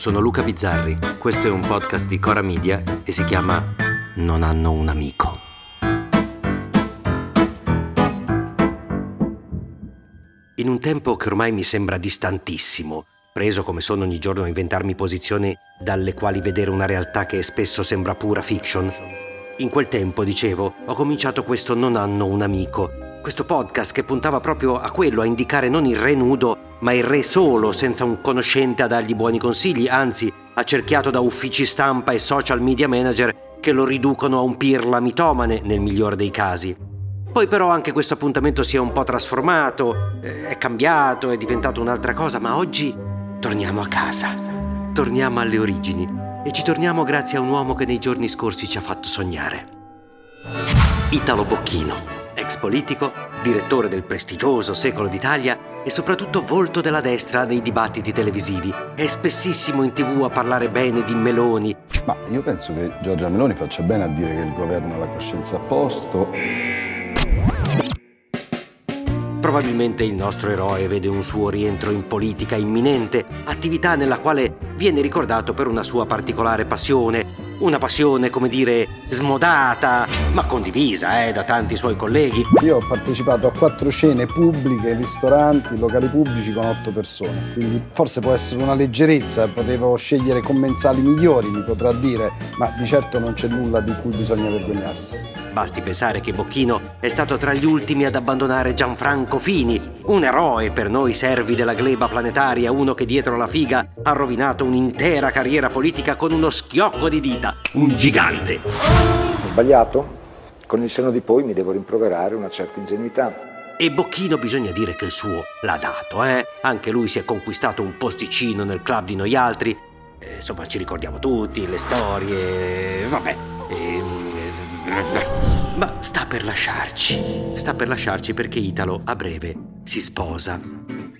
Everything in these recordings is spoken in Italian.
sono Luca Bizzarri, questo è un podcast di Cora Media e si chiama Non hanno un amico. In un tempo che ormai mi sembra distantissimo, preso come sono ogni giorno a inventarmi posizioni dalle quali vedere una realtà che spesso sembra pura fiction, in quel tempo, dicevo, ho cominciato questo Non hanno un amico, questo podcast che puntava proprio a quello, a indicare non il re nudo, ma il re solo, senza un conoscente a dargli buoni consigli, anzi, accerchiato da uffici stampa e social media manager che lo riducono a un pirla mitomane nel migliore dei casi. Poi però anche questo appuntamento si è un po' trasformato, eh, è cambiato, è diventato un'altra cosa, ma oggi torniamo a casa, torniamo alle origini e ci torniamo grazie a un uomo che nei giorni scorsi ci ha fatto sognare. Italo Bocchino ex politico, direttore del prestigioso Secolo d'Italia e soprattutto volto della destra nei dibattiti televisivi. È spessissimo in tv a parlare bene di Meloni. Ma io penso che Giorgia Meloni faccia bene a dire che il governo ha la coscienza a posto. Probabilmente il nostro eroe vede un suo rientro in politica imminente, attività nella quale viene ricordato per una sua particolare passione, una passione, come dire, smodata, ma condivisa eh, da tanti suoi colleghi. Io ho partecipato a quattro cene pubbliche, ristoranti, locali pubblici con otto persone, quindi forse può essere una leggerezza, potevo scegliere commensali migliori, mi potrà dire, ma di certo non c'è nulla di cui bisogna vergognarsi. Basti pensare che Bocchino è stato tra gli ultimi ad abbandonare Gianfranco Fini, un eroe per noi servi della gleba planetaria, uno che dietro la figa ha rovinato un'intera carriera politica con uno schiocco di dita un gigante. Ho sbagliato? Con il seno di poi mi devo rimproverare una certa ingenuità. E Bocchino bisogna dire che il suo l'ha dato, eh? Anche lui si è conquistato un posticino nel club di noi altri. Eh, insomma, ci ricordiamo tutti, le storie. Vabbè. Eh, ma sta per lasciarci. Sta per lasciarci perché Italo a breve si sposa.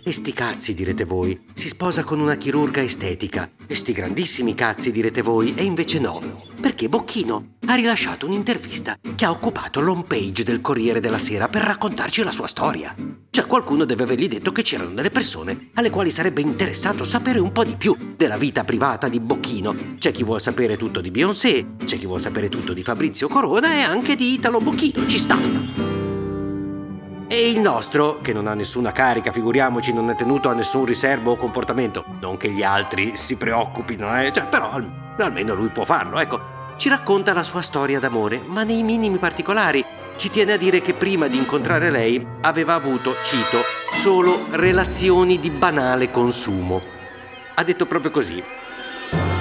E sti cazzi, direte voi, si sposa con una chirurga estetica. E sti grandissimi cazzi, direte voi, e invece no. Perché Bocchino ha rilasciato un'intervista che ha occupato l'home page del Corriere della Sera per raccontarci la sua storia. Cioè qualcuno deve avergli detto che c'erano delle persone alle quali sarebbe interessato sapere un po' di più della vita privata di Bocchino. C'è chi vuole sapere tutto di Beyoncé, c'è chi vuole sapere tutto di Fabrizio Corona e anche di Italo Bocchino, ci sta. E il nostro, che non ha nessuna carica, figuriamoci, non è tenuto a nessun riservo o comportamento. Non che gli altri si preoccupino, eh? Cioè, però almeno lui può farlo, ecco. Ci racconta la sua storia d'amore, ma nei minimi particolari. Ci tiene a dire che prima di incontrare lei aveva avuto, cito, solo relazioni di banale consumo. Ha detto proprio così.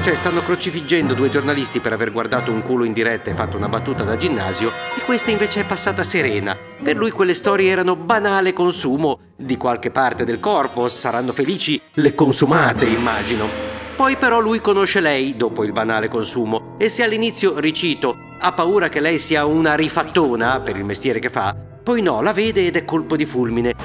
Cioè stanno crocifiggendo due giornalisti per aver guardato un culo in diretta e fatto una battuta da ginnasio e questa invece è passata serena. Per lui quelle storie erano banale consumo di qualche parte del corpo, saranno felici le consumate, immagino. Poi però lui conosce lei dopo il banale consumo e se all'inizio, ricito, ha paura che lei sia una rifattona per il mestiere che fa, poi no, la vede ed è colpo di fulmine.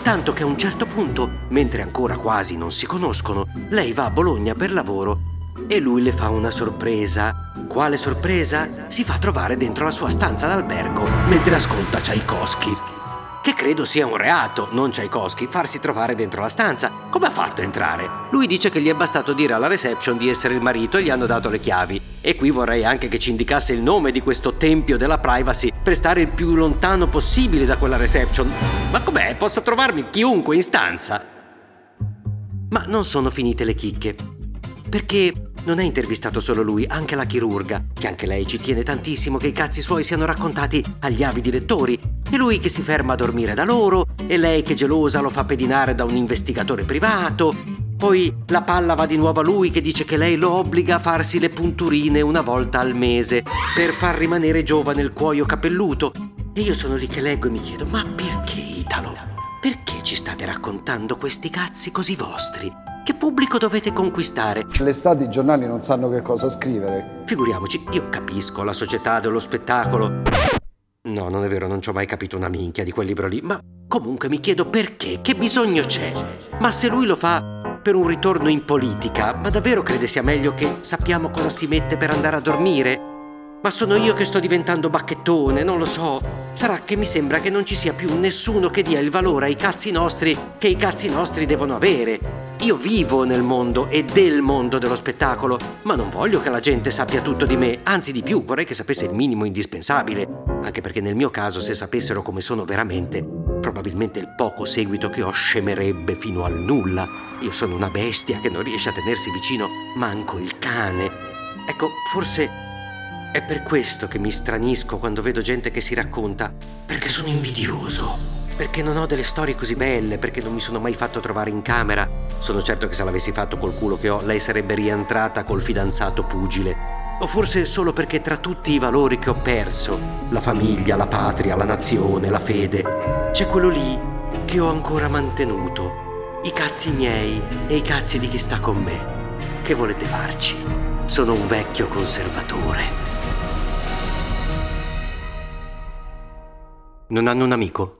Tanto che a un certo punto, mentre ancora quasi non si conoscono, lei va a Bologna per lavoro e lui le fa una sorpresa. Quale sorpresa? Si fa trovare dentro la sua stanza d'albergo mentre ascolta Tchaikovsky. Che credo sia un reato, non Tchaikovsky, farsi trovare dentro la stanza. Come ha fatto a entrare? Lui dice che gli è bastato dire alla reception di essere il marito e gli hanno dato le chiavi. E qui vorrei anche che ci indicasse il nome di questo tempio della privacy per stare il più lontano possibile da quella reception. Ma com'è? Posso trovarmi chiunque in stanza? Ma non sono finite le chicche. Perché non è intervistato solo lui, anche la chirurga, che anche lei ci tiene tantissimo che i cazzi suoi siano raccontati agli avidi lettori. E lui che si ferma a dormire da loro, e lei che gelosa lo fa pedinare da un investigatore privato. Poi la palla va di nuovo a lui che dice che lei lo obbliga a farsi le punturine una volta al mese per far rimanere giovane il cuoio capelluto. E io sono lì che leggo e mi chiedo, ma perché Italo? Perché ci state raccontando questi cazzi così vostri? Che pubblico dovete conquistare? L'estate i giornali non sanno che cosa scrivere. Figuriamoci, io capisco la società dello spettacolo. No, non è vero, non ci ho mai capito una minchia di quel libro lì, ma comunque mi chiedo perché, che bisogno c'è? Ma se lui lo fa per un ritorno in politica, ma davvero crede sia meglio che sappiamo cosa si mette per andare a dormire? Ma sono io che sto diventando bacchettone, non lo so. Sarà che mi sembra che non ci sia più nessuno che dia il valore ai cazzi nostri che i cazzi nostri devono avere. Io vivo nel mondo e del mondo dello spettacolo, ma non voglio che la gente sappia tutto di me, anzi di più, vorrei che sapesse il minimo indispensabile, anche perché nel mio caso se sapessero come sono veramente, probabilmente il poco seguito che ho scemerebbe fino al nulla. Io sono una bestia che non riesce a tenersi vicino manco il cane. Ecco, forse è per questo che mi stranisco quando vedo gente che si racconta, perché sono invidioso perché non ho delle storie così belle, perché non mi sono mai fatto trovare in camera. Sono certo che se l'avessi fatto col culo che ho, lei sarebbe rientrata col fidanzato pugile. O forse solo perché tra tutti i valori che ho perso, la famiglia, la patria, la nazione, la fede, c'è quello lì che ho ancora mantenuto. I cazzi miei e i cazzi di chi sta con me. Che volete farci? Sono un vecchio conservatore. Non hanno un amico?